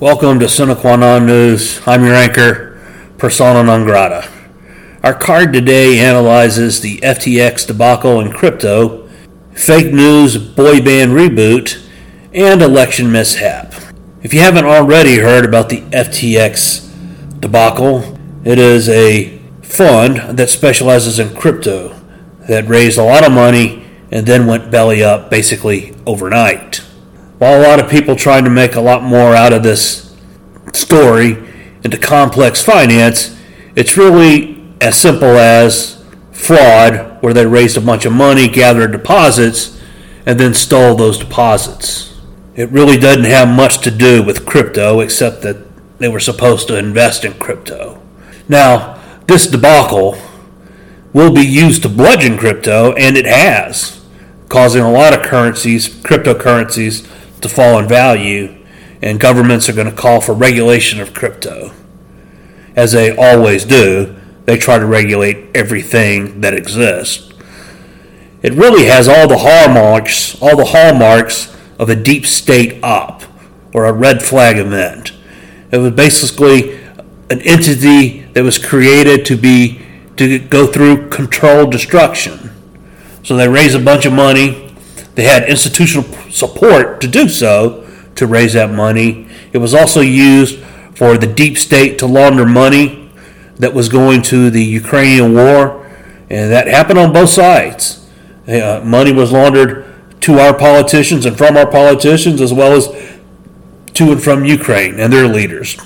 Welcome to Sine Qua Non News. I'm your anchor, Persona Non Grata. Our card today analyzes the FTX debacle in crypto, fake news boy band reboot, and election mishap. If you haven't already heard about the FTX debacle, it is a fund that specializes in crypto that raised a lot of money and then went belly up basically overnight. While a lot of people trying to make a lot more out of this story into complex finance, it's really as simple as fraud, where they raised a bunch of money, gathered deposits, and then stole those deposits. It really doesn't have much to do with crypto, except that they were supposed to invest in crypto. Now, this debacle will be used to bludgeon crypto, and it has, causing a lot of currencies, cryptocurrencies, to fall in value, and governments are going to call for regulation of crypto. As they always do, they try to regulate everything that exists. It really has all the hallmarks, all the hallmarks of a deep state op or a red flag event. It was basically an entity that was created to be to go through controlled destruction. So they raise a bunch of money they had institutional support to do so to raise that money. It was also used for the deep state to launder money that was going to the Ukrainian war, and that happened on both sides. Uh, money was laundered to our politicians and from our politicians, as well as to and from Ukraine and their leaders.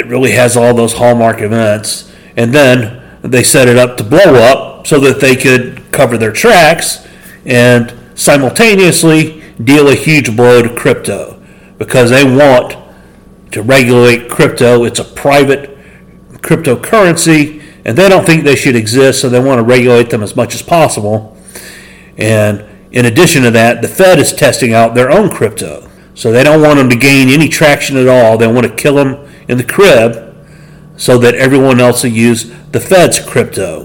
It really has all those hallmark events, and then they set it up to blow up so that they could cover their tracks and simultaneously deal a huge blow to crypto because they want to regulate crypto. It's a private cryptocurrency and they don't think they should exist, so they want to regulate them as much as possible. And in addition to that, the Fed is testing out their own crypto. So they don't want them to gain any traction at all. They want to kill them in the crib so that everyone else will use the Fed's crypto,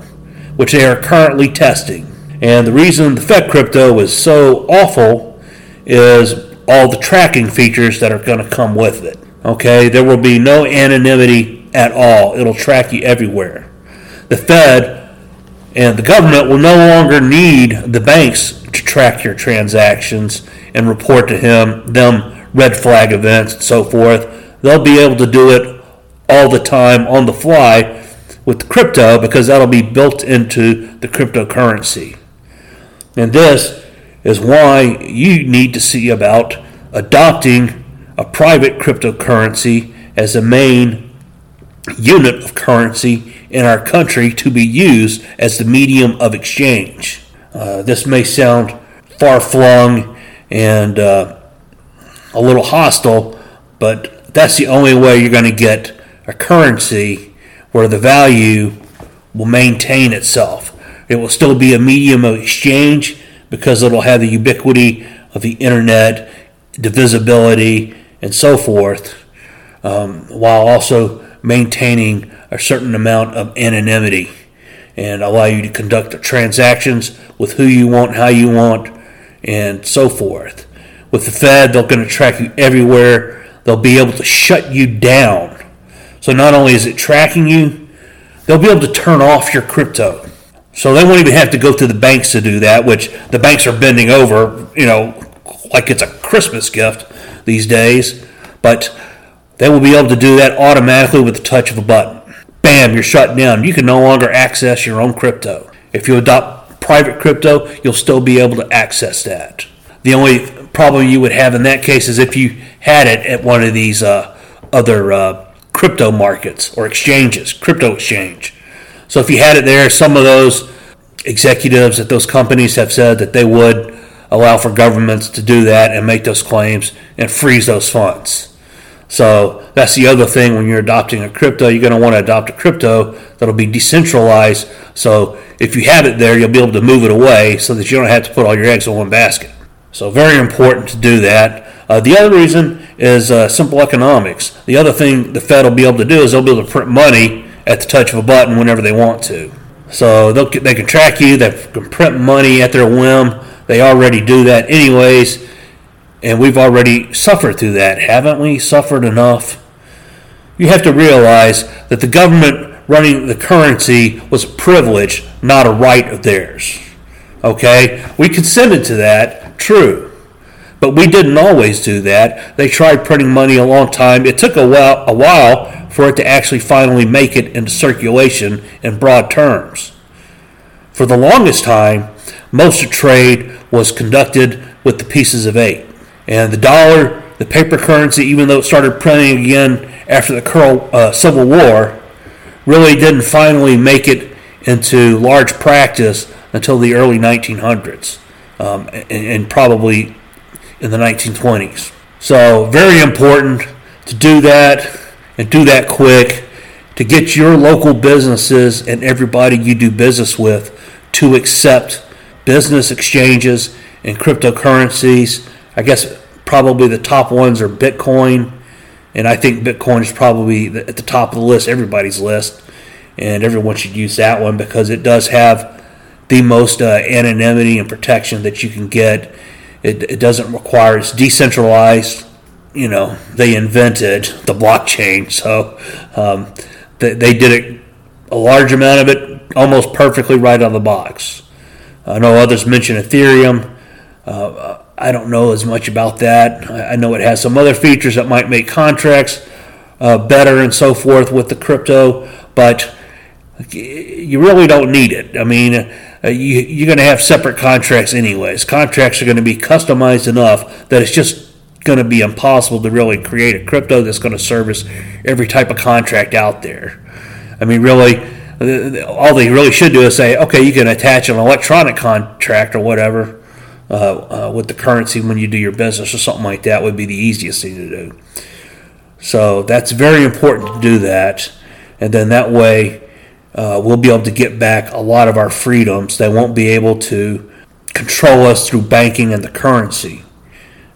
which they are currently testing. And the reason the Fed crypto is so awful is all the tracking features that are going to come with it. Okay, there will be no anonymity at all. It'll track you everywhere. The Fed and the government will no longer need the banks to track your transactions and report to him them red flag events and so forth. They'll be able to do it all the time on the fly with crypto because that'll be built into the cryptocurrency. And this is why you need to see about adopting a private cryptocurrency as a main unit of currency in our country to be used as the medium of exchange. Uh, this may sound far flung and uh, a little hostile, but that's the only way you're going to get a currency where the value will maintain itself. It will still be a medium of exchange because it'll have the ubiquity of the internet, divisibility, and so forth, um, while also maintaining a certain amount of anonymity and allow you to conduct the transactions with who you want, how you want, and so forth. With the Fed, they're going to track you everywhere. They'll be able to shut you down. So not only is it tracking you, they'll be able to turn off your crypto. So they won't even have to go to the banks to do that, which the banks are bending over, you know, like it's a Christmas gift these days. But they will be able to do that automatically with the touch of a button. Bam, you're shut down. You can no longer access your own crypto. If you adopt private crypto, you'll still be able to access that. The only problem you would have in that case is if you had it at one of these uh, other uh, crypto markets or exchanges, crypto exchange. So if you had it there, some of those executives at those companies have said that they would allow for governments to do that and make those claims and freeze those funds. So that's the other thing when you're adopting a crypto, you're going to want to adopt a crypto that'll be decentralized. So if you have it there, you'll be able to move it away so that you don't have to put all your eggs in one basket. So very important to do that. Uh, the other reason is uh, simple economics. The other thing the Fed will be able to do is they'll be able to print money at the touch of a button whenever they want to. So they can track you, they can print money at their whim. They already do that anyways, and we've already suffered through that, haven't we? Suffered enough You have to realize that the government running the currency was a privilege, not a right of theirs. Okay? We consented to that, true. But we didn't always do that. They tried printing money a long time. It took a while, a while for it to actually finally make it into circulation in broad terms. For the longest time, most of trade was conducted with the pieces of eight. And the dollar, the paper currency, even though it started printing again after the Curl, uh, Civil War, really didn't finally make it into large practice until the early 1900s, um, and, and probably in the 1920s. So, very important to do that and do that quick to get your local businesses and everybody you do business with to accept business exchanges and cryptocurrencies. I guess probably the top ones are Bitcoin, and I think Bitcoin is probably at the top of the list, everybody's list, and everyone should use that one because it does have the most uh, anonymity and protection that you can get it, it doesn't require, it's decentralized. You know, they invented the blockchain. So um, they, they did it, a large amount of it, almost perfectly right out of the box. I know others mention Ethereum. Uh, I don't know as much about that. I know it has some other features that might make contracts uh, better and so forth with the crypto, but you really don't need it. I mean, uh, you, you're going to have separate contracts anyways. Contracts are going to be customized enough that it's just going to be impossible to really create a crypto that's going to service every type of contract out there. I mean, really, all they really should do is say, okay, you can attach an electronic contract or whatever uh, uh, with the currency when you do your business or something like that would be the easiest thing to do. So that's very important to do that, and then that way uh, we'll be able to get back a lot of our freedoms. They won't be able to control us through banking and the currency.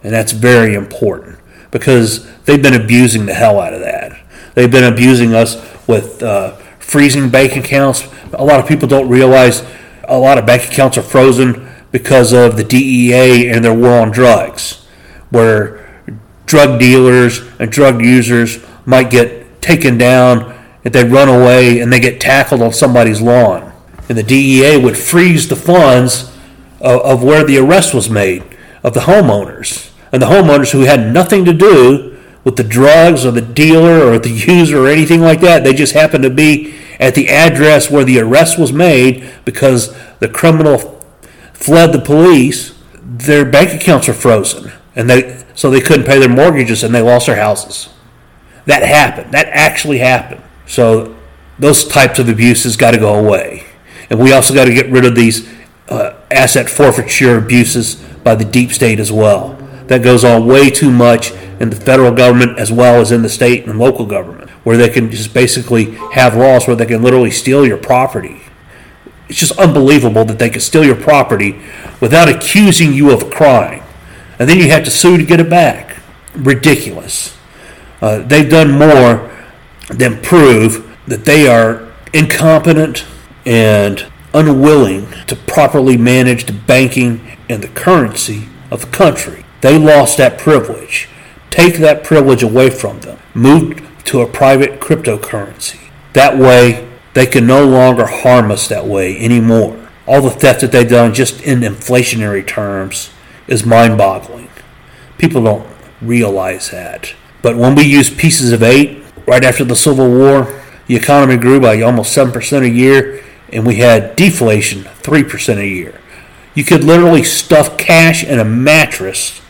And that's very important because they've been abusing the hell out of that. They've been abusing us with uh, freezing bank accounts. A lot of people don't realize a lot of bank accounts are frozen because of the DEA and their war on drugs, where drug dealers and drug users might get taken down if they run away and they get tackled on somebody's lawn. And the DEA would freeze the funds of, of where the arrest was made of the homeowners. And the homeowners who had nothing to do with the drugs or the dealer or the user or anything like that, they just happened to be at the address where the arrest was made because the criminal fled the police, their bank accounts are frozen. And they so they couldn't pay their mortgages and they lost their houses. That happened. That actually happened. So those types of abuses got to go away. And we also got to get rid of these uh, asset forfeiture abuses by the deep state as well. That goes on way too much in the federal government as well as in the state and local government, where they can just basically have laws where they can literally steal your property. It's just unbelievable that they can steal your property without accusing you of a crime. And then you have to sue to get it back. Ridiculous. Uh, they've done more then prove that they are incompetent and unwilling to properly manage the banking and the currency of the country. They lost that privilege. Take that privilege away from them. Move to a private cryptocurrency. That way, they can no longer harm us that way anymore. All the theft that they've done, just in inflationary terms, is mind boggling. People don't realize that. But when we use pieces of eight right after the Civil War, the economy grew by almost 7% a year, and we had deflation 3% a year. You could literally stuff cash in a mattress,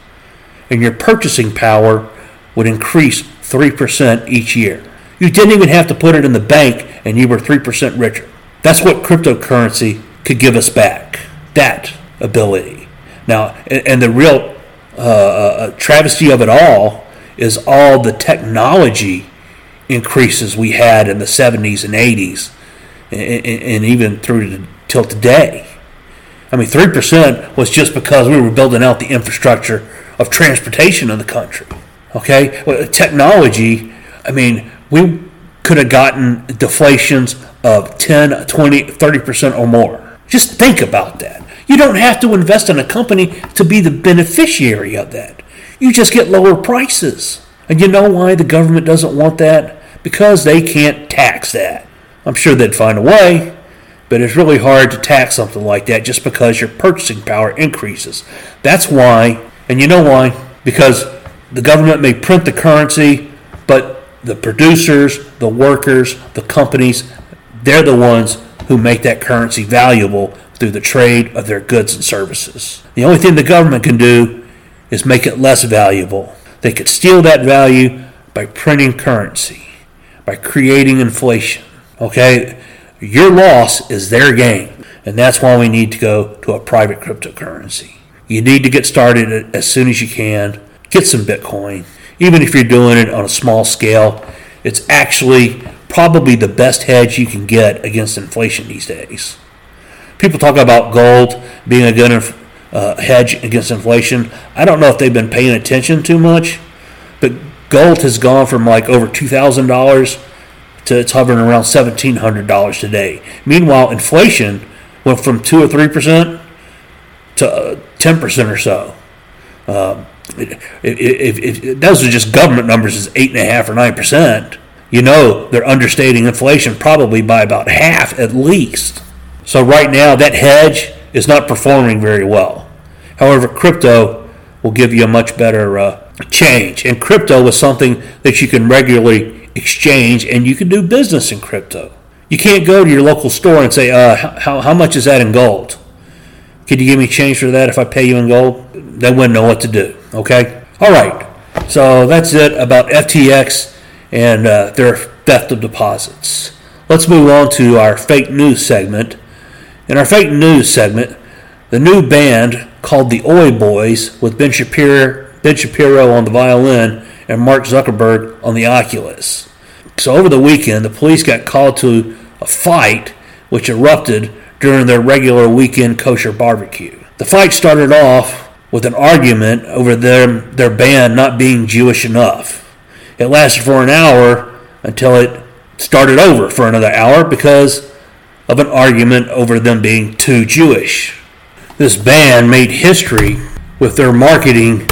and your purchasing power would increase 3% each year. You didn't even have to put it in the bank, and you were 3% richer. That's what cryptocurrency could give us back. That ability. Now, and the real uh, uh, travesty of it all is all the technology increases we had in the 70s and 80s and, and even through to, till today. I mean, 3% was just because we were building out the infrastructure of transportation in the country. Okay? Well, technology, I mean, we could have gotten deflations of 10, 20, 30% or more. Just think about that. You don't have to invest in a company to be the beneficiary of that. You just get lower prices. And you know why the government doesn't want that? Because they can't tax that. I'm sure they'd find a way, but it's really hard to tax something like that just because your purchasing power increases. That's why, and you know why? Because the government may print the currency, but the producers, the workers, the companies, they're the ones who make that currency valuable through the trade of their goods and services. The only thing the government can do is make it less valuable. They could steal that value by printing currency, by creating inflation. Okay? Your loss is their gain. And that's why we need to go to a private cryptocurrency. You need to get started as soon as you can. Get some Bitcoin. Even if you're doing it on a small scale, it's actually probably the best hedge you can get against inflation these days. People talk about gold being a good uh, hedge against inflation. I don't know if they've been paying attention too much, gold has gone from like over $2,000 to it's hovering around $1,700 today. Meanwhile, inflation went from 2 or 3% to uh, 10% or so. Um, those are just government numbers, is eight and a half or nine percent. You know they're understating inflation probably by about half at least. So right now that hedge is not performing very well. However, crypto will give you a much better uh, change, and crypto is something that you can regularly exchange, and you can do business in crypto. You can't go to your local store and say, uh, how, how much is that in gold? Could you give me change for that if I pay you in gold? They wouldn't know what to do. Okay? All right. So that's it about FTX and uh, their theft of deposits. Let's move on to our fake news segment. In our fake news segment, the new band called the Oi Boys with Ben Shapiro, ben Shapiro on the violin and Mark Zuckerberg on the Oculus. So over the weekend, the police got called to a fight which erupted during their regular weekend kosher barbecue. The fight started off with an argument over their, their band not being Jewish enough. It lasted for an hour until it started over for another hour because of an argument over them being too Jewish. This band made history with their marketing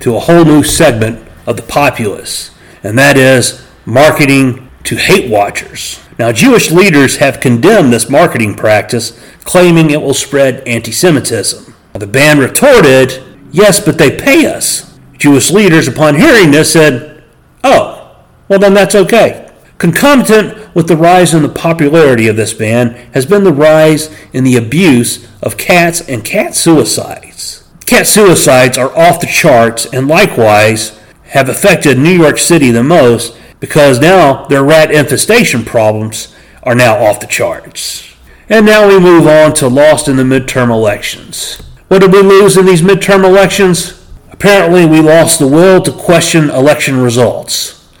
to a whole new segment of the populace, and that is marketing to hate watchers. Now, Jewish leaders have condemned this marketing practice, claiming it will spread anti Semitism. The band retorted, Yes, but they pay us. Jewish leaders, upon hearing this, said, Oh, well, then that's okay. Concomitant with the rise in the popularity of this band has been the rise in the abuse of cats and cat suicides. Cat suicides are off the charts and likewise have affected New York City the most because now their rat infestation problems are now off the charts. And now we move on to lost in the midterm elections. What did we lose in these midterm elections? Apparently, we lost the will to question election results.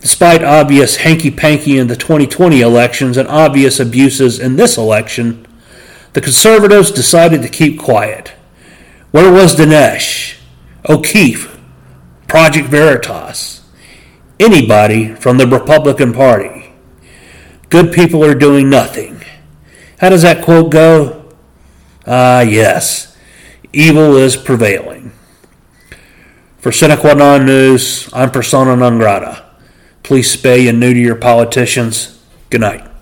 Despite obvious hanky panky in the 2020 elections and obvious abuses in this election, the conservatives decided to keep quiet. Where was Dinesh, O'Keefe, Project Veritas? anybody from the Republican Party. Good people are doing nothing. How does that quote go? Ah, uh, yes. Evil is prevailing. For Sine Qua Non News, I'm Persona Non Grata. Please spay and neuter your politicians. Good night.